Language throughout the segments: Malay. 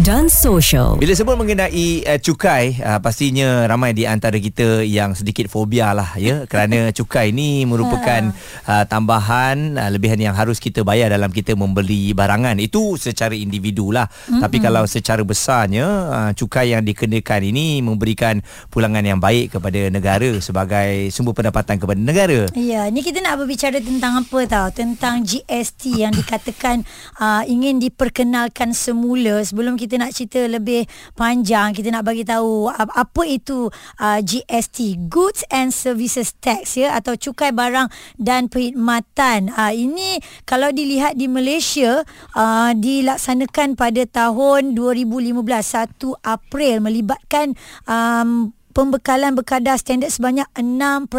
dan Social. Bila sebut mengenai uh, cukai, uh, pastinya ramai di antara kita yang sedikit fobia lah ya kerana cukai ini merupakan uh, tambahan uh, lebihan yang harus kita bayar dalam kita membeli barangan. Itu secara individu lah. Mm-hmm. Tapi kalau secara besarnya uh, cukai yang dikenakan ini memberikan pulangan yang baik kepada negara sebagai sumber pendapatan kepada negara. Ya, ni kita nak berbicara tentang apa tahu? Tentang GST yang dikatakan uh, ingin diperkenalkan semula sebelum kita nak cerita lebih panjang kita nak bagi tahu apa itu uh, GST Goods and Services Tax ya atau cukai barang dan perkhidmatan. Uh, ini kalau dilihat di Malaysia uh, dilaksanakan pada tahun 2015 1 April melibatkan um, pembekalan berkadar standard sebanyak 6%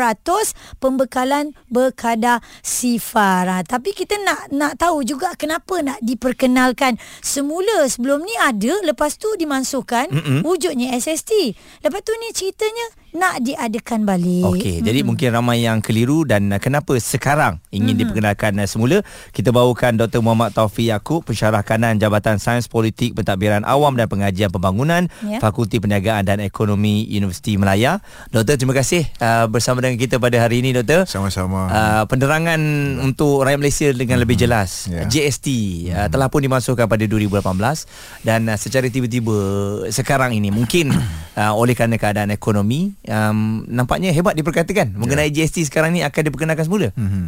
pembekalan berkadar sifar. Ha, tapi kita nak nak tahu juga kenapa nak diperkenalkan semula sebelum ni ada lepas tu dimansuhkan Mm-mm. wujudnya SST. Lepas tu ni ceritanya nak diadakan balik. Okey, hmm. jadi mungkin ramai yang keliru dan uh, kenapa sekarang ingin hmm. diperkenalkan uh, semula? Kita bawakan Dr. Muhammad Taufik Yaakob, pensyarah kanan Jabatan Sains Politik Pentadbiran Awam dan Pengajian Pembangunan, yeah. Fakulti Perniagaan dan Ekonomi Universiti Melaya. Doktor, terima kasih uh, bersama dengan kita pada hari ini, Doktor. Sama-sama. Uh, penerangan hmm. untuk rakyat Malaysia dengan hmm. lebih jelas. Yeah. GST uh, hmm. telah pun dimasukkan pada 2018 dan uh, secara tiba-tiba sekarang ini mungkin uh, oleh kerana keadaan ekonomi um, nampaknya hebat diperkatakan mengenai yeah. GST sekarang ni akan diperkenalkan semula. Mm-hmm.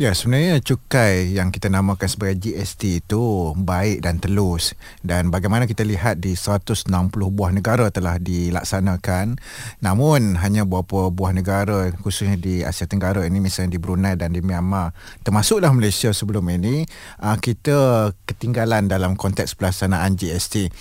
Ya, sebenarnya cukai yang kita namakan sebagai GST itu baik dan telus dan bagaimana kita lihat di 160 buah negara telah dilaksanakan namun hanya beberapa buah negara khususnya di Asia Tenggara ini misalnya di Brunei dan di Myanmar termasuklah Malaysia sebelum ini uh, kita ketinggalan dalam konteks pelaksanaan GST.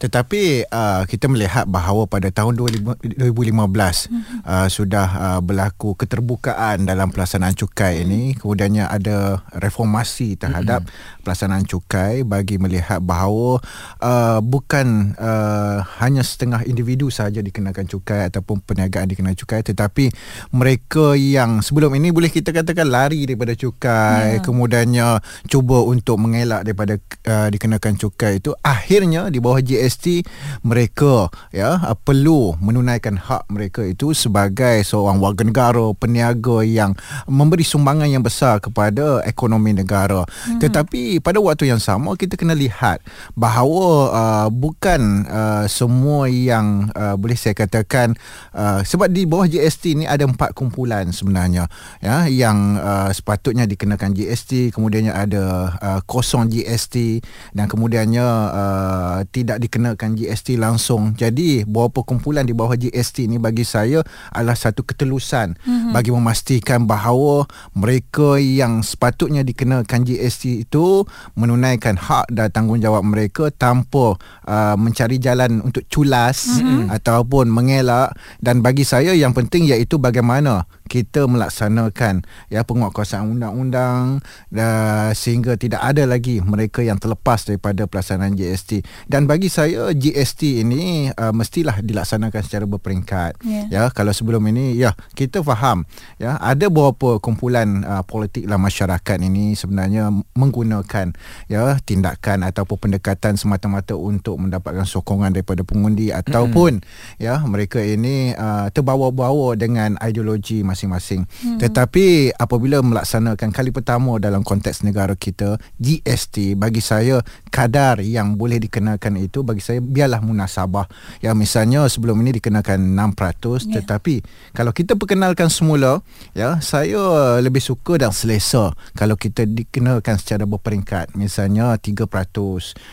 Tetapi uh, kita melihat bahawa pada tahun 2015 mm-hmm. uh, sudah uh, berlaku keterbukaan dalam pelaksanaan cukai ini kemudiannya ada reformasi terhadap mm-hmm. pelaksanaan cukai bagi melihat bahawa uh, bukan uh, hanya setengah individu sahaja dikenakan cukai ataupun perniagaan dikenakan cukai tetapi mereka yang sebelum ini boleh kita katakan lari daripada cukai yeah. kemudiannya cuba untuk mengelak daripada uh, dikenakan cukai itu akhirnya di bawah GST mereka ya uh, perlu menunaikan hak mereka itu sebagai seorang warga negara peniaga yang memberi sumbangan yang besar kepada ekonomi negara hmm. tetapi pada waktu yang sama kita kena lihat bahawa uh, bukan uh, semua yang uh, boleh saya katakan uh, sebab di bawah GST ni ada empat kumpulan sebenarnya ya yang uh, sepatutnya dikenakan GST kemudiannya ada uh, kosong GST dan kemudiannya uh, tidak dikenakan GST langsung jadi beberapa kumpulan di bawah GST ni bagi saya adalah satu ketelusan mm-hmm. bagi memastikan bahawa mereka yang sepatutnya dikenakan GST itu menunaikan hak dan tanggungjawab mereka tanpa uh, mencari jalan untuk culas mm-hmm. ataupun mengelak dan bagi saya yang penting iaitu bagaimana kita melaksanakan ya penguatkuasaan undang-undang dan sehingga tidak ada lagi mereka yang terlepas daripada pelaksanaan GST dan bagi saya GST ini uh, mestilah dilaksanakan secara berperingkat yeah. ya kalau sebelum ini ya kita faham ya ada beberapa kumpulan uh, politik dalam masyarakat ini sebenarnya menggunakan ya tindakan ataupun pendekatan semata-mata untuk mendapatkan sokongan daripada pengundi ataupun mm-hmm. ya mereka ini uh, terbawa-bawa dengan ideologi masing masing-masing. Hmm. Tetapi apabila melaksanakan kali pertama dalam konteks negara kita GST bagi saya kadar yang boleh dikenakan itu bagi saya biarlah munasabah. Ya misalnya sebelum ini dikenakan 6% yeah. tetapi kalau kita perkenalkan semula ya saya lebih suka dan selesa kalau kita dikenakan secara berperingkat misalnya 3%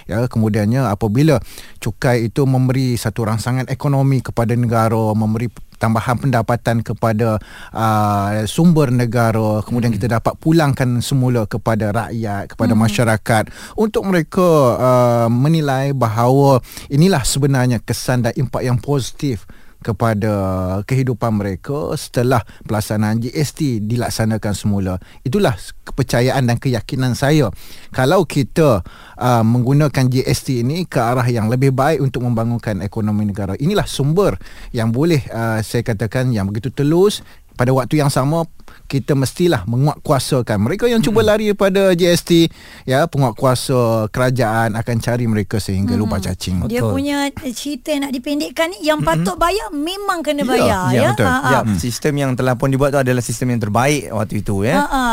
ya kemudiannya apabila cukai itu memberi satu rangsangan ekonomi kepada negara memberi tambahan pendapatan kepada uh, sumber negara kemudian hmm. kita dapat pulangkan semula kepada rakyat kepada hmm. masyarakat untuk mereka uh, menilai bahawa inilah sebenarnya kesan dan impak yang positif kepada kehidupan mereka setelah pelaksanaan GST dilaksanakan semula. Itulah kepercayaan dan keyakinan saya. Kalau kita uh, menggunakan GST ini ke arah yang lebih baik untuk membangunkan ekonomi negara. Inilah sumber yang boleh uh, saya katakan yang begitu telus pada waktu yang sama kita mestilah menguatkuasakan mereka yang cuba lari daripada GST ya penguatkuasa kerajaan akan cari mereka sehingga lubang cacing Dia Betul. punya cerita yang nak dipendekkan ni yang patut bayar memang kena bayar ya, ya. betul. Ha, ha. Ya, sistem yang telah pun dibuat tu adalah sistem yang terbaik waktu itu ya. Ha, ha.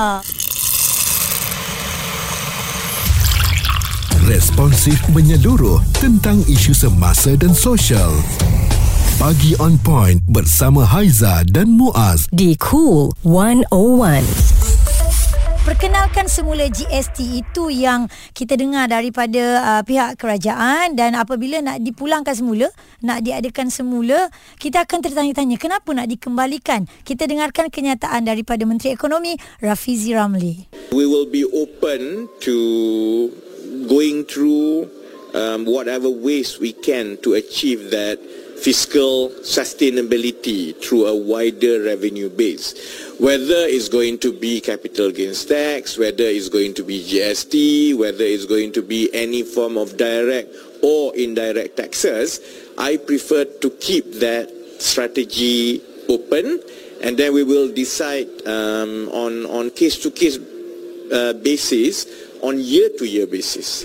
Responsif menyeluruh tentang isu semasa dan sosial. Pagi on point bersama Haiza dan Muaz. di Cool 101. Perkenalkan semula GST itu yang kita dengar daripada uh, pihak kerajaan dan apabila nak dipulangkan semula, nak diadakan semula, kita akan tertanya-tanya kenapa nak dikembalikan. Kita dengarkan kenyataan daripada Menteri Ekonomi Rafizi Ramli. We will be open to going through um, whatever ways we can to achieve that fiscal sustainability through a wider revenue base. Whether it's going to be capital gains tax, whether it's going to be GST, whether it's going to be any form of direct or indirect taxes, I prefer to keep that strategy open and then we will decide um, on on case to case uh, basis on year to year basis.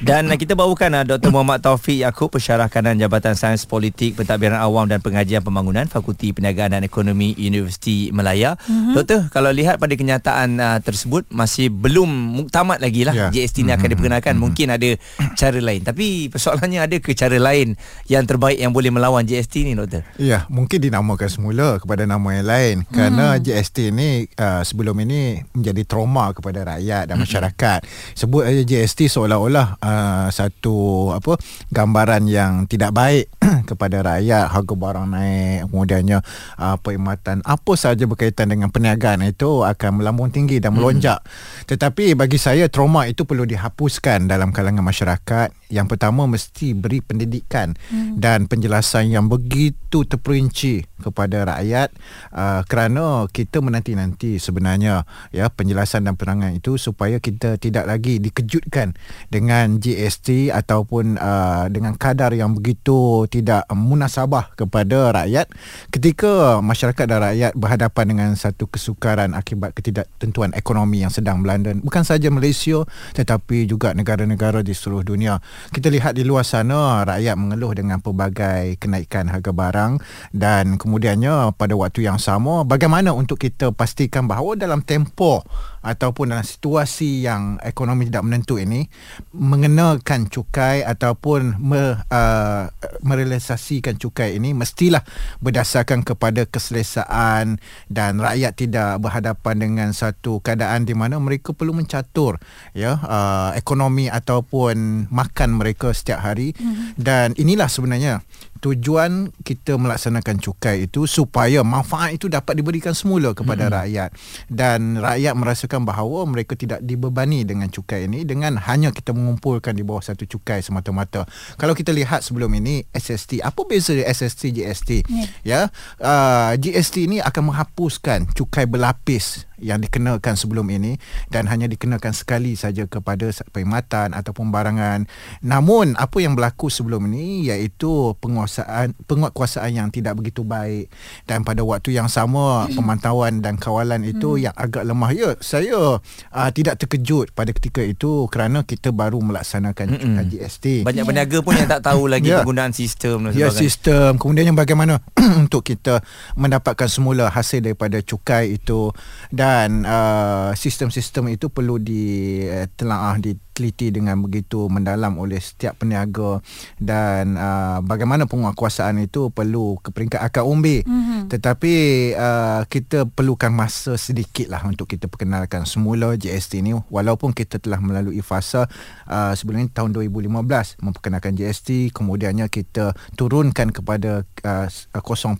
Dan kita bawakan uh, Dr. Muhammad Taufik Yaakob Pensyarah Kanan Jabatan Sains Politik Pentadbiran Awam dan Pengajian Pembangunan Fakulti Perniagaan dan Ekonomi Universiti Melaya. Mm-hmm. Doktor, kalau lihat pada kenyataan uh, tersebut masih belum muktamad lagi lah Ya. GST ni akan diperkenalkan. Mungkin ada cara lain. Tapi persoalannya ada ke cara lain yang terbaik yang boleh melawan GST ni doktor? Ya, mungkin dinamakan semula kepada nama yang lain kerana GST ni uh, sebelum ini menjadi trauma kepada rakyat dan masyarakat. Sebut aja GST seolah-olah uh, satu apa gambaran yang tidak baik kepada rakyat, harga barang naik, kemudiannya uh, perkhidmatan apa sahaja berkaitan dengan perniagaan itu akan melambung tinggi dan melonjak. Tetapi bagi saya trauma itu perlu dihapuskan dalam kalangan masyarakat. Yang pertama mesti beri pendidikan dan penjelasan yang begitu terperinci kepada rakyat uh, kerana kita menanti-nanti sebenarnya ya penjelasan dan penerangan itu supaya kita tidak lagi dikejutkan dengan GST ataupun uh, dengan kadar yang begitu tidak munasabah kepada rakyat ketika masyarakat dan rakyat berhadapan dengan satu kesukaran akibat ketidaktentuan ekonomi yang sedang melanda bukan saja Malaysia tetapi juga negara-negara di seluruh dunia. Kita lihat di luar sana rakyat mengeluh dengan pelbagai kenaikan harga barang dan kemudiannya pada waktu yang sama bagaimana untuk kita pastikan bahawa dalam tempoh ataupun dalam situasi yang ekonomi tidak menentu ini mengenakan cukai ataupun me, uh, merealisasikan cukai ini mestilah berdasarkan kepada keselesaan dan rakyat tidak berhadapan dengan satu keadaan di mana mereka perlu mencatur ya uh, ekonomi ataupun makan mereka setiap hari mm-hmm. dan inilah sebenarnya tujuan kita melaksanakan cukai itu supaya manfaat itu dapat diberikan semula kepada mm-hmm. rakyat dan rakyat merasakan bahawa mereka tidak dibebani dengan cukai ini dengan hanya kita mengumpulkan di bawah satu cukai semata-mata. Kalau kita lihat sebelum ini SST, apa beza SST GST? Ya. Ya, uh, GST ini akan menghapuskan cukai berlapis yang dikenakan sebelum ini dan hanya dikenakan sekali saja kepada perkhidmatan ataupun barangan. Namun apa yang berlaku sebelum ini iaitu penguasaan penguatkuasaan yang tidak begitu baik dan pada waktu yang sama pemantauan dan kawalan itu yang agak lemah. Ya, saya uh, tidak terkejut pada ketika itu kerana kita baru melaksanakan cukai GST. Banyak peniaga pun yang tak tahu lagi Ya. penggunaan sistem dan Ya sebagainya. sistem Kemudian yang bagaimana Untuk kita Mendapatkan semula Hasil daripada cukai itu Dan uh, Sistem-sistem itu Perlu ditelaah Diteliti dengan begitu Mendalam oleh setiap peniaga Dan uh, Bagaimana penguatkuasaan itu Perlu ke peringkat akar umbi mm-hmm. Tetapi uh, Kita perlukan masa sedikit lah Untuk kita perkenalkan semula GST ini Walaupun kita telah melalui fasa uh, Sebelum ini tahun 2015 Memperkenalkan GST Kemudiannya kita turunkan kepada uh, 0%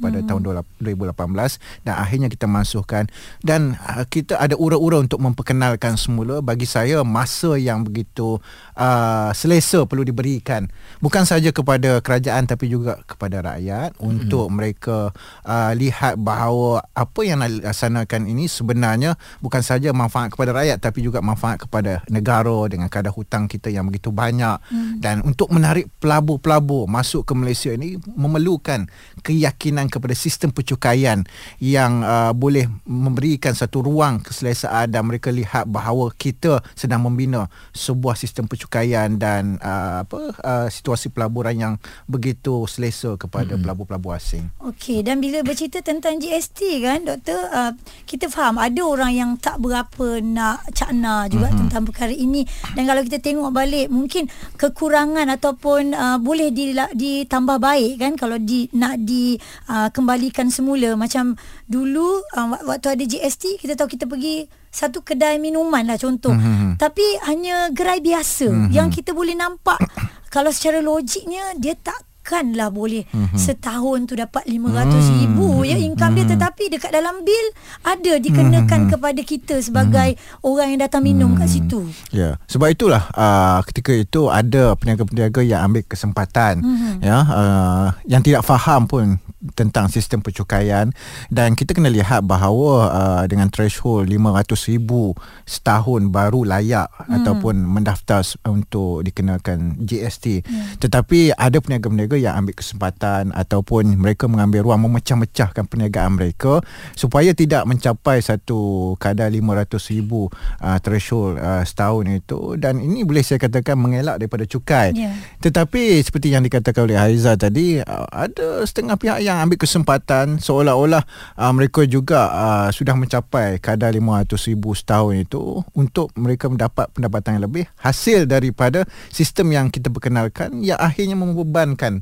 pada hmm. tahun 2018 dan akhirnya kita masukkan dan uh, kita ada ura-ura untuk memperkenalkan semula bagi saya masa masa yang begitu uh, selesa perlu diberikan bukan saja kepada kerajaan tapi juga kepada rakyat mm-hmm. untuk mereka uh, lihat bahawa apa yang dilaksanakan ini sebenarnya bukan saja manfaat kepada rakyat tapi juga manfaat kepada negara dengan kadar hutang kita yang begitu banyak mm. dan untuk menarik pelabur-pelabur masuk ke Malaysia ini memerlukan keyakinan kepada sistem pencukaian yang uh, boleh memberikan satu ruang keselesaan dan mereka lihat bahawa kita sedang membina sebuah sistem pencukaian dan uh, apa uh, situasi pelaburan yang begitu selesa kepada hmm. pelabur-pelabur asing. Okey dan bila bercerita tentang GST kan doktor uh, kita faham ada orang yang tak berapa nak cakna juga hmm. tentang perkara ini dan kalau kita tengok balik mungkin kekurangan ataupun uh, boleh ditambah baik kan kalau di nak dikembalikan uh, semula macam dulu uh, waktu ada GST kita tahu kita pergi satu kedai minuman lah contoh mm-hmm. tapi hanya gerai biasa mm-hmm. yang kita boleh nampak kalau secara logiknya dia tak takkanlah boleh mm-hmm. setahun tu dapat 500 mm-hmm. ribu ya income mm-hmm. dia tetapi dekat dalam bil ada dikenakan mm-hmm. kepada kita sebagai mm-hmm. orang yang datang minum mm-hmm. kat situ. Ya. Yeah. Sebab itulah uh, ketika itu ada peniaga-peniaga yang ambil kesempatan mm-hmm. ya uh, yang tidak faham pun tentang sistem pencukaian dan kita kena lihat bahawa uh, dengan threshold 500 ribu setahun baru layak mm. ataupun mendaftar untuk dikenakan GST. Yeah. Tetapi ada peniaga-peniaga peniaga yang ambil kesempatan ataupun mereka mengambil ruang memecah-mecahkan perniagaan mereka supaya tidak mencapai satu kadar 500 ribu uh, threshold uh, setahun itu dan ini boleh saya katakan mengelak daripada cukai yeah. tetapi seperti yang dikatakan oleh Haiza tadi uh, ada setengah pihak yang ambil kesempatan seolah-olah uh, mereka juga uh, sudah mencapai kadar 500 ribu setahun itu untuk mereka mendapat pendapatan yang lebih hasil daripada sistem yang kita perkenalkan yang akhirnya membebankan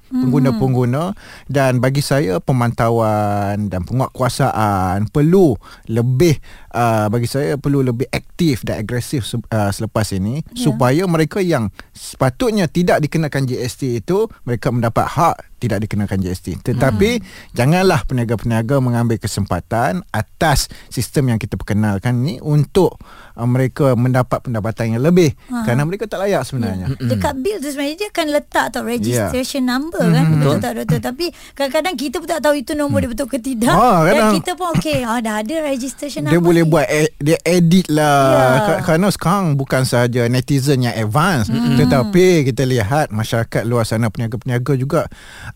pengguna-pengguna dan bagi saya pemantauan dan penguatkuasaan perlu lebih uh, bagi saya perlu lebih aktif dan agresif uh, selepas ini yeah. supaya mereka yang sepatutnya tidak dikenakan GST itu mereka mendapat hak tidak dikenakan GST tetapi hmm. janganlah peniaga-peniaga mengambil kesempatan atas sistem yang kita perkenalkan ni untuk uh, mereka mendapat pendapatan yang lebih ha. kerana mereka tak layak sebenarnya. Yeah. Dekat bil tu sebenarnya dia akan letak tau registration yeah. number kan mm-hmm. betul tak doktor tapi kadang-kadang kita pun tak tahu itu nombor mm. dia betul ke tidak. Ha, Dan kita pun okey ah dah ada registration. Dia boleh ni. buat e- dia edit lah yeah. kerana sekarang bukan sahaja netizen yang advance mm. tetapi kita lihat masyarakat luar sana peniaga-peniaga juga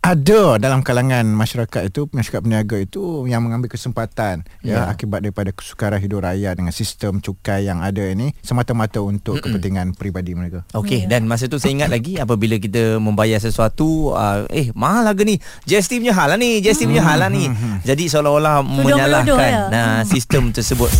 ada dalam kalangan masyarakat itu masyarakat peniaga itu yang mengambil kesempatan yeah. ya akibat daripada kesukaran hidup raya dengan sistem cukai yang ada ini semata-mata untuk Mm-mm. kepentingan peribadi mereka. Okey yeah. dan masa tu saya ingat lagi apabila kita membayar sesuatu uh, eh mahal harga ni GST punya hal lah ni GST punya hal lah ni. Mm-hmm. Jadi seolah-olah menyalahkan ya. nah sistem tersebut.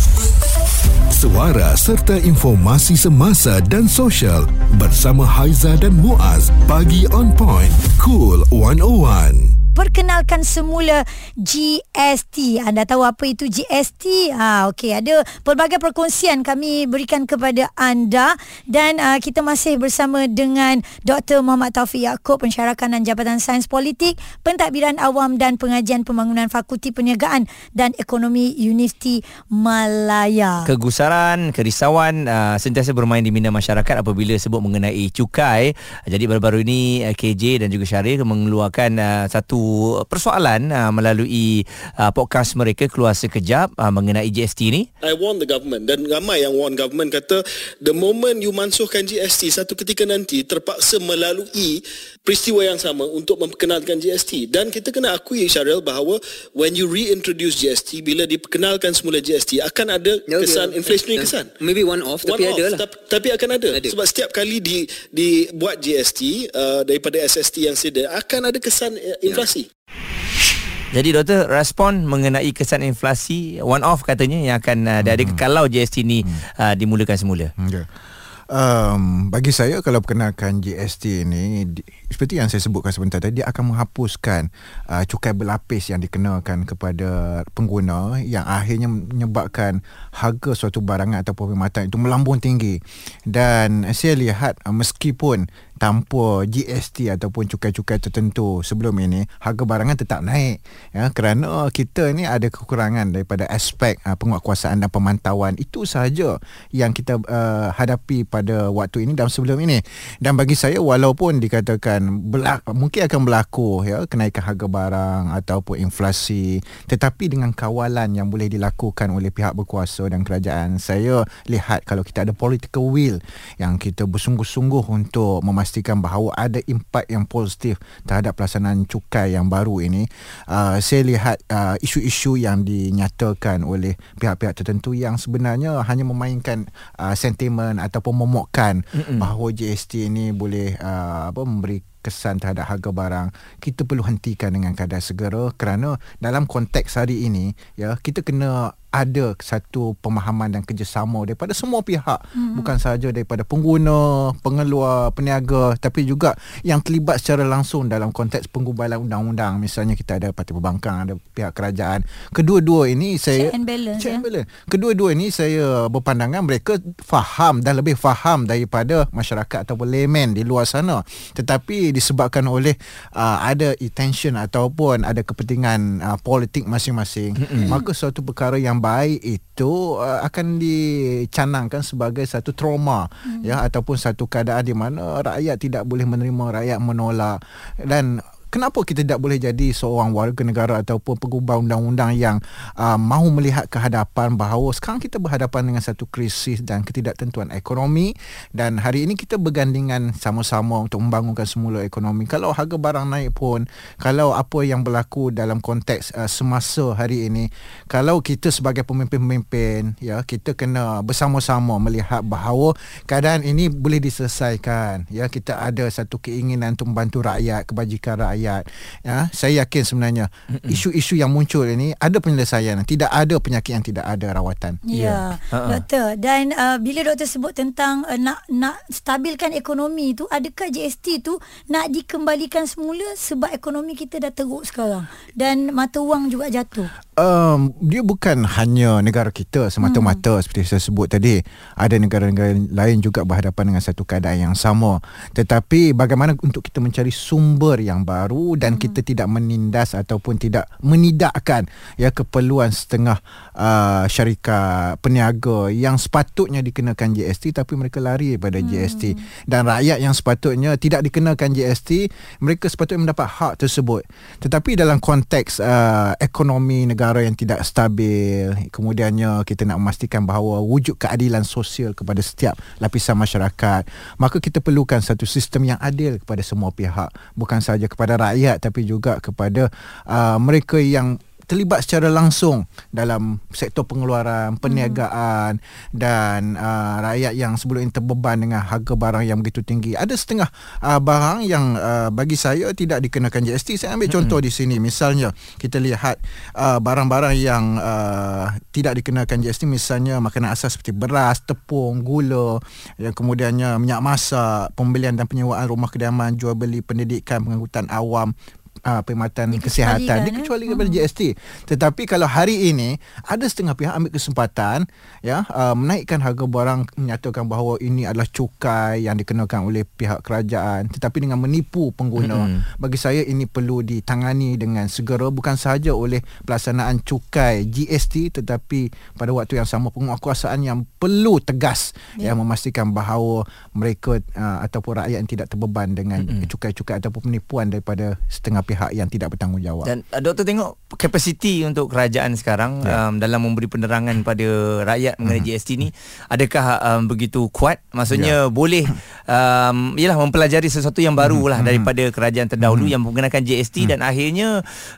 Suara serta informasi semasa dan sosial bersama Haiza dan Muaz bagi on point cool 101 perkenalkan semula GST. Anda tahu apa itu GST? Ha, okey, ada pelbagai perkongsian kami berikan kepada anda dan uh, kita masih bersama dengan Dr. Muhammad Taufik Yaakob, pensyarakan dan Jabatan Sains Politik, Pentadbiran Awam dan Pengajian Pembangunan Fakulti Perniagaan dan Ekonomi Universiti Malaya. Kegusaran, kerisauan uh, sentiasa bermain di minda masyarakat apabila sebut mengenai cukai. Jadi baru-baru ini uh, KJ dan juga Syarif mengeluarkan uh, satu persoalan uh, melalui uh, podcast mereka keluar sekejap uh, mengenai GST ni. I warn the government dan ramai yang warn government kata the moment you mansuhkan GST satu ketika nanti terpaksa melalui peristiwa yang sama untuk memperkenalkan GST dan kita kena akui Syaril bahawa when you reintroduce GST bila diperkenalkan semula GST akan ada no, kesan yeah. inflationary yeah. kesan. Maybe one off one tapi off, ada lah. Tapi, tapi akan ada. ada. Sebab setiap kali di dibuat GST uh, daripada SST yang sedia akan ada kesan uh, inflasi. Jadi doktor respon mengenai kesan inflasi one off katanya yang akan uh, ada hmm. kalau GST ni hmm. uh, dimulakan semula. Okay. Um, bagi saya kalau perkenalkan GST ini seperti yang saya sebutkan sebentar tadi dia akan menghapuskan uh, cukai berlapis yang dikenakan kepada pengguna yang akhirnya menyebabkan harga suatu barangan atau perkhidmatan itu melambung tinggi. Dan saya lihat uh, meskipun tanpa GST ataupun cukai-cukai tertentu sebelum ini harga barangan tetap naik ya. Kerana kita ni ada kekurangan daripada aspek uh, penguatkuasaan dan pemantauan. Itu sahaja yang kita uh, hadapi pada waktu ini dan sebelum ini. Dan bagi saya walaupun dikatakan mungkin akan berlaku ya kenaikan harga barang ataupun inflasi tetapi dengan kawalan yang boleh dilakukan oleh pihak berkuasa dan kerajaan saya lihat kalau kita ada political will yang kita bersungguh-sungguh untuk memastikan bahawa ada impak yang positif terhadap pelaksanaan cukai yang baru ini uh, saya lihat uh, isu-isu yang dinyatakan oleh pihak-pihak tertentu yang sebenarnya hanya memainkan uh, sentimen ataupun momokkan Mm-mm. bahawa GST ini boleh uh, apa memberi kesan terhadap harga barang kita perlu hentikan dengan kadar segera kerana dalam konteks hari ini ya kita kena ada satu pemahaman dan kerjasama daripada semua pihak hmm. bukan sahaja daripada pengguna, pengeluar, peniaga tapi juga yang terlibat secara langsung dalam konteks penggubalan undang-undang misalnya kita ada parti perbankan, ada pihak kerajaan. Kedua-dua ini saya check and balance. Check ya? and balance. Kedua-dua ini saya berpandangan mereka faham dan lebih faham daripada masyarakat ataupun layman di luar sana. Tetapi disebabkan oleh uh, ada intention ataupun ada kepentingan uh, politik masing-masing, mm-hmm. maka suatu perkara yang baik itu uh, akan dicanangkan sebagai satu trauma hmm. ya ataupun satu keadaan di mana rakyat tidak boleh menerima rakyat menolak dan kenapa kita tidak boleh jadi seorang warga negara ataupun pengubah undang-undang yang uh, mahu melihat ke hadapan bahawa sekarang kita berhadapan dengan satu krisis dan ketidaktentuan ekonomi dan hari ini kita bergandingan sama-sama untuk membangunkan semula ekonomi. Kalau harga barang naik pun, kalau apa yang berlaku dalam konteks uh, semasa hari ini, kalau kita sebagai pemimpin-pemimpin, ya kita kena bersama-sama melihat bahawa keadaan ini boleh diselesaikan. Ya kita ada satu keinginan untuk membantu rakyat, kebajikan rakyat rakyat. Ya, saya yakin sebenarnya Mm-mm. isu-isu yang muncul ini ada penyelesaian. Tidak ada penyakit yang tidak ada rawatan. Ya, yeah. uh-huh. doktor. Dan uh, bila doktor sebut tentang uh, nak nak stabilkan ekonomi itu, adakah GST itu nak dikembalikan semula sebab ekonomi kita dah teruk sekarang dan mata wang juga jatuh? Um, dia bukan hanya negara kita semata-mata hmm. seperti saya sebut tadi. Ada negara-negara lain juga berhadapan dengan satu keadaan yang sama. Tetapi bagaimana untuk kita mencari sumber yang baru dan hmm. kita tidak menindas ataupun tidak menidakkan ya keperluan setengah uh, syarikat peniaga yang sepatutnya dikenakan GST tapi mereka lari daripada hmm. GST dan rakyat yang sepatutnya tidak dikenakan GST mereka sepatutnya mendapat hak tersebut. Tetapi dalam konteks uh, ekonomi negara negara yang tidak stabil. Kemudiannya kita nak memastikan bahawa wujud keadilan sosial kepada setiap lapisan masyarakat. Maka kita perlukan satu sistem yang adil kepada semua pihak. Bukan sahaja kepada rakyat tapi juga kepada uh, mereka yang terlibat secara langsung dalam sektor pengeluaran, perniagaan hmm. dan uh, rakyat yang sebelum ini terbeban dengan harga barang yang begitu tinggi. Ada setengah uh, barang yang uh, bagi saya tidak dikenakan GST. Saya ambil hmm. contoh di sini. Misalnya kita lihat uh, barang-barang yang uh, tidak dikenakan GST misalnya makanan asas seperti beras, tepung, gula, yang kemudiannya minyak masak, pembelian dan penyewaan rumah kediaman, jual beli pendidikan, pengangkutan awam, uh, perkhidmatan kesihatan dikecualikan daripada hmm. GST. Tetapi kalau hari ini ada setengah pihak ambil kesempatan ya uh, menaikkan harga barang menyatakan bahawa ini adalah cukai yang dikenakan oleh pihak kerajaan tetapi dengan menipu pengguna. Hmm. Bagi saya ini perlu ditangani dengan segera bukan sahaja oleh pelaksanaan cukai GST tetapi pada waktu yang sama penguatkuasaan yang perlu tegas yeah. yang memastikan bahawa mereka uh, ataupun rakyat yang tidak terbeban dengan hmm. cukai-cukai ataupun penipuan daripada setengah pihak pihak yang tidak bertanggungjawab. Dan uh, doktor tengok kapasiti untuk kerajaan sekarang yeah. um, dalam memberi penerangan pada rakyat mengenai mm-hmm. GST ni adakah um, begitu kuat? Maksudnya yeah. boleh um, yalah mempelajari sesuatu yang baru mm-hmm. lah daripada kerajaan terdahulu mm-hmm. yang menggunakan GST mm-hmm. dan akhirnya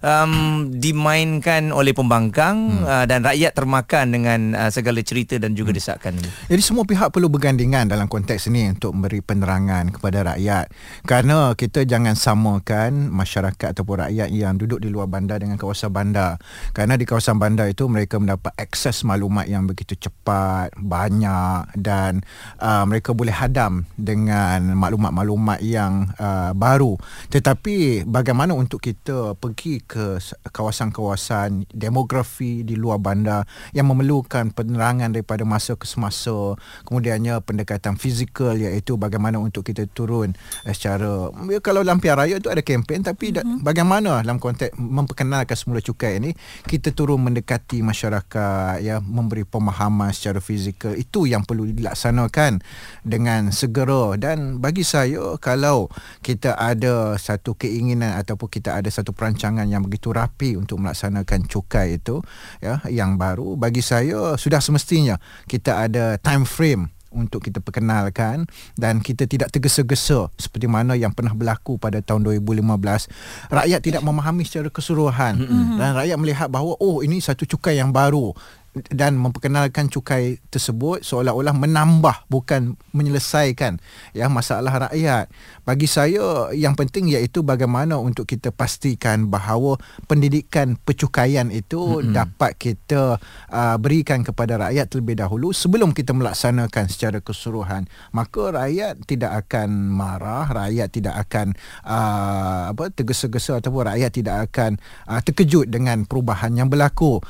um, dimainkan oleh pembangkang mm. uh, dan rakyat termakan dengan uh, segala cerita dan juga mm. desakan ini. Jadi semua pihak perlu bergandingan dalam konteks ini untuk memberi penerangan kepada rakyat. Kerana kita jangan samakan masyarakat masyarakat ataupun rakyat yang duduk di luar bandar dengan kawasan bandar. Kerana di kawasan bandar itu mereka mendapat akses maklumat yang begitu cepat, banyak dan uh, mereka boleh hadam dengan maklumat-maklumat yang uh, baru. Tetapi bagaimana untuk kita pergi ke kawasan-kawasan demografi di luar bandar yang memerlukan penerangan daripada masa ke semasa, kemudiannya pendekatan fizikal iaitu bagaimana untuk kita turun eh, secara ya, kalau lampian raya itu ada kempen tapi mm-hmm. Bagaimana dalam konteks memperkenalkan semula cukai ini kita turun mendekati masyarakat ya memberi pemahaman secara fizikal. Itu yang perlu dilaksanakan dengan segera. Dan bagi saya kalau kita ada satu keinginan ataupun kita ada satu perancangan yang begitu rapi untuk melaksanakan cukai itu ya yang baru bagi saya sudah semestinya kita ada time frame untuk kita perkenalkan dan kita tidak tergesa-gesa seperti mana yang pernah berlaku pada tahun 2015 rakyat tidak memahami secara keseluruhan mm-hmm. dan rakyat melihat bahawa oh ini satu cukai yang baru dan memperkenalkan cukai tersebut seolah-olah menambah bukan menyelesaikan ya masalah rakyat. Bagi saya yang penting iaitu bagaimana untuk kita pastikan bahawa pendidikan percukaian itu mm-hmm. dapat kita uh, berikan kepada rakyat terlebih dahulu sebelum kita melaksanakan secara keseluruhan. Maka rakyat tidak akan marah, rakyat tidak akan uh, apa tergesa-gesa ataupun rakyat tidak akan uh, terkejut dengan perubahan yang berlaku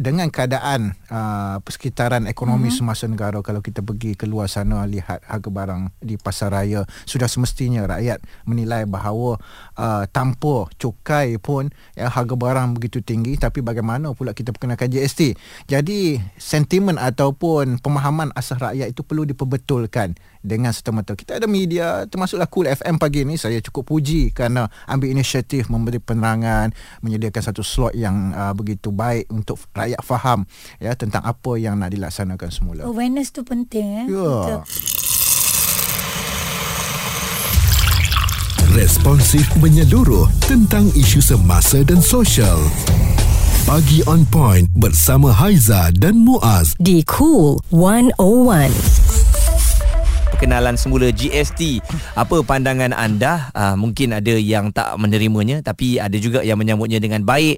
dengan keadaan uh, persekitaran ekonomi mm-hmm. semasa negara. Kalau kita pergi ke luar sana lihat harga barang di pasar raya sudah semestinya rakyat menilai bahawa uh, tanpa cukai pun ya harga barang begitu tinggi. Tapi bagaimana pula kita perkenalkan GST jadi sentimen ataupun pemahaman asas rakyat itu perlu diperbetulkan dengan serta-merta. Kita ada media termasuklah Cool FM pagi ini saya cukup puji kerana ambil inisiatif memberi penerangan, menyediakan satu slot yang uh, begitu baik untuk rakyat faham ya tentang apa yang nak dilaksanakan semula. Awareness tu penting eh. Ya. Responsif menyeluruh tentang isu semasa dan sosial. Pagi on point bersama Haiza dan Muaz di Cool 101 perkenalan semula GST. Apa pandangan anda? Uh, mungkin ada yang tak menerimanya tapi ada juga yang menyambutnya dengan baik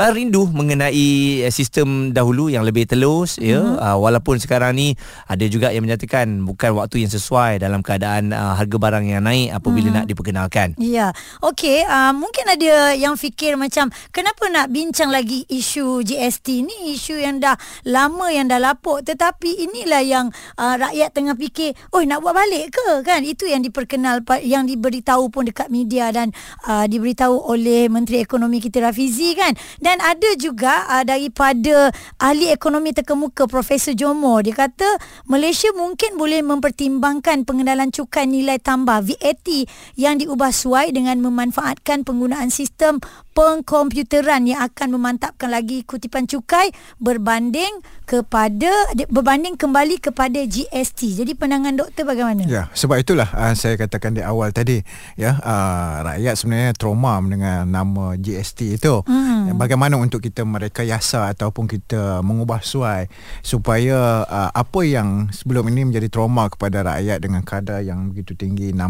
uh, rindu mengenai uh, sistem dahulu yang lebih telus ya uh-huh. uh, walaupun sekarang ni ada juga yang menyatakan bukan waktu yang sesuai dalam keadaan uh, harga barang yang naik apabila uh-huh. nak diperkenalkan. Ya. Yeah. Okey, uh, mungkin ada yang fikir macam kenapa nak bincang lagi isu GST ni isu yang dah lama yang dah lapuk tetapi inilah yang uh, rakyat tengah fikir, "Oh, nak buat balik ke?" kan? Itu yang diperkenal yang diberitahu pun dekat media dan uh, diberitahu oleh Menteri Ekonomi kita Rafizi kan dan ada juga uh, daripada ahli ekonomi terkemuka Profesor Jomo dia kata Malaysia mungkin boleh mempertimbangkan pengenalan cukai nilai tambah VAT yang diubah suai dengan memanfaatkan penggunaan sistem pengkomputeran yang akan memantapkan lagi kutipan cukai berbanding kepada berbanding kembali kepada GST. Jadi pandangan doktor bagaimana? Ya, sebab itulah uh, saya katakan di awal tadi ya uh, rakyat sebenarnya trauma dengan nama GST itu. Hmm. Bagaimana untuk kita merekayasa ataupun kita mengubah suai supaya uh, apa yang sebelum ini menjadi trauma kepada rakyat dengan kadar yang begitu tinggi 6%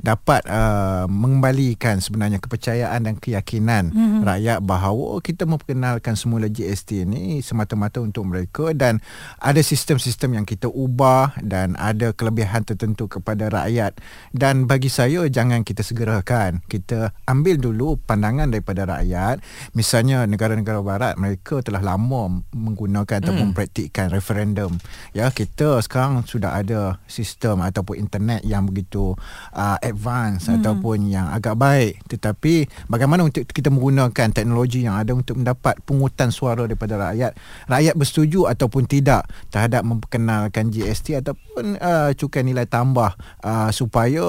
dapat uh, mengembalikan sebenarnya kepercayaan dan keyakinan keyakinan mm-hmm. rakyat bahawa kita memperkenalkan semula GST ini semata-mata untuk mereka dan ada sistem-sistem yang kita ubah dan ada kelebihan tertentu kepada rakyat. Dan bagi saya jangan kita segerakan. Kita ambil dulu pandangan daripada rakyat misalnya negara-negara barat mereka telah lama menggunakan mm. ataupun mempraktikkan referendum ya kita sekarang sudah ada sistem ataupun internet yang begitu uh, advance mm. ataupun yang agak baik tetapi bagaimana untuk kita menggunakan teknologi yang ada untuk mendapat pungutan suara daripada rakyat rakyat bersetuju ataupun tidak terhadap memperkenalkan GST ataupun uh, cukai nilai tambah uh, supaya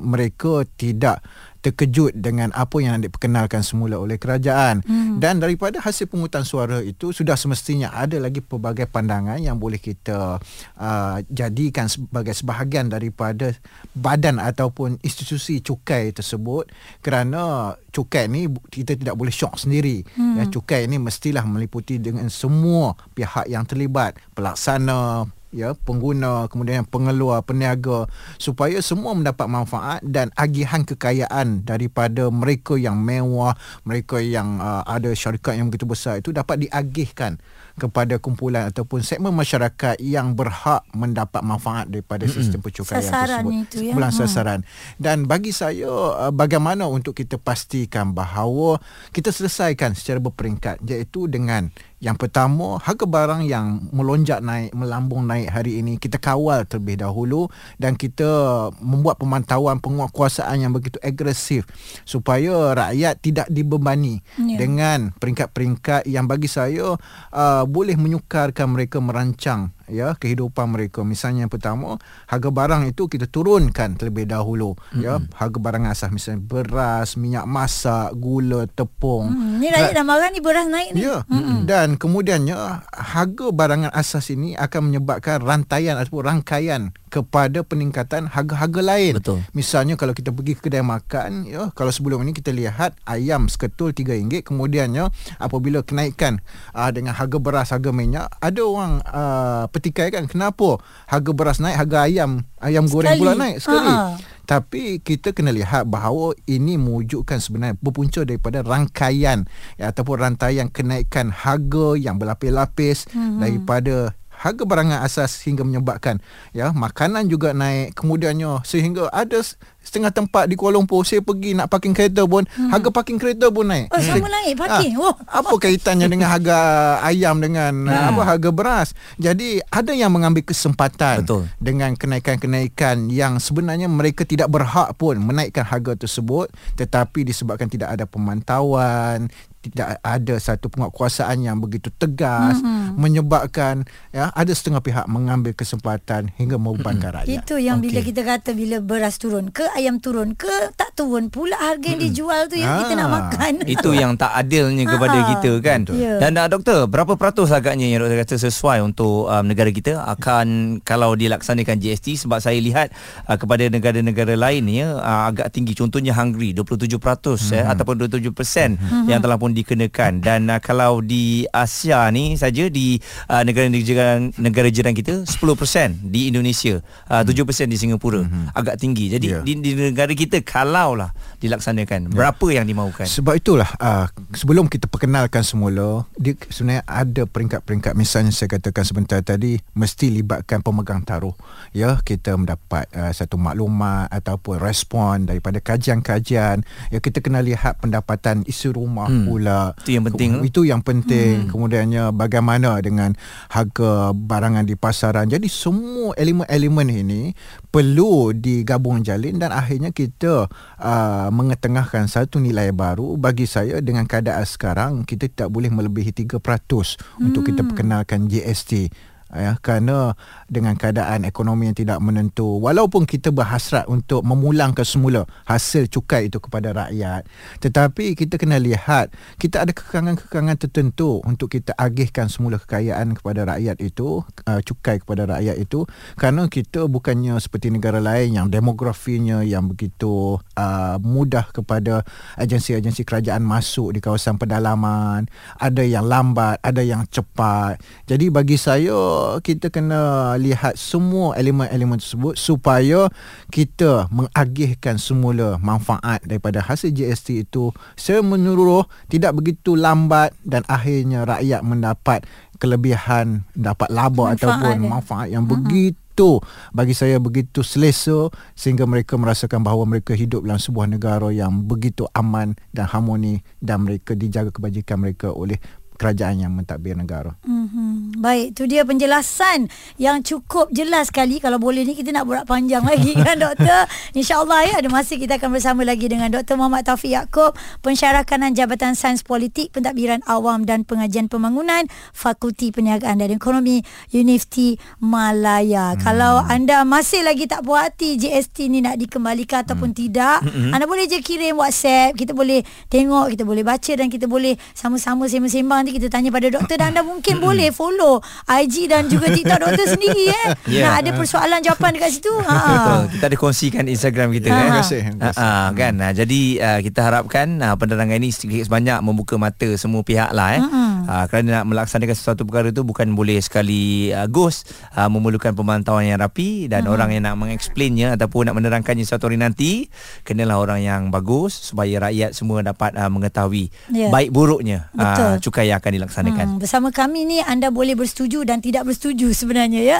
mereka tidak terkejut dengan apa yang diperkenalkan semula oleh kerajaan hmm. dan daripada hasil pungutan suara itu sudah semestinya ada lagi pelbagai pandangan yang boleh kita uh, jadikan sebagai sebahagian daripada badan ataupun institusi cukai tersebut kerana cukai ni kita tidak boleh syok sendiri hmm. ya cukai ni mestilah meliputi dengan semua pihak yang terlibat pelaksana ya pengguna kemudian pengeluar peniaga supaya semua mendapat manfaat dan agihan kekayaan daripada mereka yang mewah mereka yang uh, ada syarikat yang begitu besar itu dapat diagihkan kepada kumpulan ataupun segmen masyarakat yang berhak mendapat manfaat daripada sistem percukaian Sasarannya tersebut. itu, ya. Kumpulan Hmm. sasaran. Dan bagi saya uh, bagaimana untuk kita pastikan bahawa kita selesaikan secara berperingkat iaitu dengan yang pertama, harga barang yang melonjak naik, melambung naik hari ini, kita kawal terlebih dahulu dan kita membuat pemantauan penguatkuasaan yang begitu agresif supaya rakyat tidak dibebani Ya. dengan peringkat-peringkat yang bagi saya uh, boleh menyukarkan mereka merancang ya kehidupan mereka misalnya yang pertama harga barang itu kita turunkan terlebih dahulu mm-hmm. ya harga barang asas misalnya beras minyak masak gula tepung Hmm, ni rakyat dah marah ni beras naik ni. Ya. Mm-hmm. Dan kemudiannya harga barangan asas ini akan menyebabkan rantaian ataupun rangkaian kepada peningkatan harga-harga lain. Betul. Misalnya kalau kita pergi ke kedai makan, ya, kalau sebelum ini kita lihat ayam seketul RM3, kemudiannya apabila kenaikan uh, dengan harga beras, harga minyak, ada orang uh, petikai kan kenapa harga beras naik, harga ayam ayam goreng Sekali. pula naik sekali. Ha. Tapi kita kena lihat bahawa ini mewujudkan sebenarnya berpunca daripada rangkaian ya, ataupun rantaian kenaikan harga yang berlapis-lapis mm-hmm. daripada harga barangan asas hingga menyebabkan ya makanan juga naik kemudiannya sehingga ada setengah tempat di Kuala Lumpur saya pergi nak parking kereta pun hmm. harga parking kereta pun naik. Oh, sama naik parking. Ah, Oh. Apa kaitannya dengan harga ayam dengan hmm. apa harga beras? Jadi ada yang mengambil kesempatan Betul. dengan kenaikan-kenaikan yang sebenarnya mereka tidak berhak pun menaikkan harga tersebut tetapi disebabkan tidak ada pemantauan tidak ada satu penguatkuasaan yang begitu tegas mm-hmm. menyebabkan ya ada setengah pihak mengambil kesempatan hingga membebankan rakyat. Itu yang bila Okey. kita kata bila beras turun ke ayam turun ke tak turun pula harga yang dijual tu yang kita nak Ah, makan. Itu yang tak adilnya kepada Ha. kita kan. Ya. Dan uh, doktor, berapa peratus agaknya yang doktor kata sesuai untuk um, negara kita akan kalau dilaksanakan GST sebab saya lihat uh, kepada negara-negara lain ya uh, agak tinggi contohnya Hungary 27% hmm. ya ataupun 27% hmm. yang telah pun dikenakan dan uh, kalau di Asia ni saja di uh, negara-negara jiran, negara jiran kita 10% di Indonesia uh, 7% di Singapura hmm. agak tinggi. Jadi Ya. di, di negara kita kalaulah dilaksanakan berapa yang dimaukan? Sebab itulah uh, sebelum kita perkenalkan semula dia sebenarnya ada peringkat-peringkat misalnya saya katakan sebentar tadi mesti libatkan pemegang taruh ya kita mendapat uh, satu maklumat ataupun respon daripada kajian-kajian ya kita kena lihat pendapatan isi rumah hmm. pula Itu yang penting, Ke- itu yang penting. Hmm. kemudiannya bagaimana dengan harga barangan di pasaran. Jadi semua elemen-elemen ini perlu digabung jalin dan akhirnya kita uh, mengetengahkan satu nilai baru. Bagi saya dengan keadaan sekarang kita tidak boleh melebihi 3% hmm. untuk kita perkenalkan GST ya kerana dengan keadaan ekonomi yang tidak menentu walaupun kita berhasrat untuk memulangkan semula hasil cukai itu kepada rakyat. Tetapi kita kena lihat kita ada kekangan-kekangan tertentu untuk kita agihkan semula kekayaan kepada rakyat itu uh, cukai kepada rakyat itu kerana kita bukannya seperti negara lain yang demografinya yang begitu uh, mudah kepada agensi-agensi kerajaan masuk di kawasan pedalaman. Ada yang lambat ada yang cepat. Jadi bagi saya kita kena lihat semua elemen-elemen tersebut supaya kita mengagihkan semula manfaat daripada hasil GST itu secara menyeluruh tidak begitu lambat dan akhirnya rakyat mendapat kelebihan dapat laba Manfaat ataupun dia. manfaat yang begitu bagi saya begitu selesa sehingga mereka merasakan bahawa mereka hidup dalam sebuah negara yang begitu aman dan harmoni dan mereka dijaga kebajikan mereka oleh kerajaan yang mentadbir negara. Mm-hmm. Baik, tu dia penjelasan yang cukup jelas sekali. Kalau boleh ni kita nak berat panjang lagi kan doktor. InsyaAllah ya ada masa kita akan bersama lagi dengan Dr. Muhammad Taufik Yaakob, Pensyarakanan Jabatan Sains Politik, Pentadbiran Awam dan Pengajian Pembangunan, Fakulti Perniagaan dan Ekonomi, Universiti Malaya. Hmm. Kalau anda masih lagi tak puas hati GST ni nak dikembalikan ataupun tidak, hmm. anda boleh je kirim WhatsApp, kita boleh tengok, kita boleh baca dan kita boleh sama-sama sembang-sembang nanti kita tanya pada doktor dan anda mungkin boleh follow IG dan juga TikTok doktor sendiri eh. Ya. Nak ada persoalan jawapan dekat situ. Ha. Betul. Kita ada kongsikan Instagram kita Ha. kan. Terima kasih. Ha, ha, kan. Ha, jadi uh, kita harapkan uh, penerangan ini sedikit sebanyak membuka mata semua pihak lah eh. Uh, kerana nak melaksanakan sesuatu perkara itu bukan boleh sekali uh, ghost uh, memerlukan pemantauan yang rapi dan orang yang nak mengeksplainnya ataupun nak menerangkannya suatu hari nanti kenalah orang yang bagus supaya rakyat semua dapat uh, mengetahui Ya. baik buruknya Betul. uh, cukai yang akan dilaksanakan. Hmm, bersama kami ni anda boleh bersetuju dan tidak bersetuju sebenarnya ya.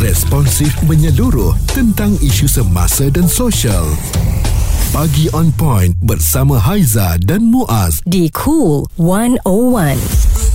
Responsif menyeluruh tentang isu semasa dan sosial. Pagi on point bersama Haiza dan Muaz. di Cool 101.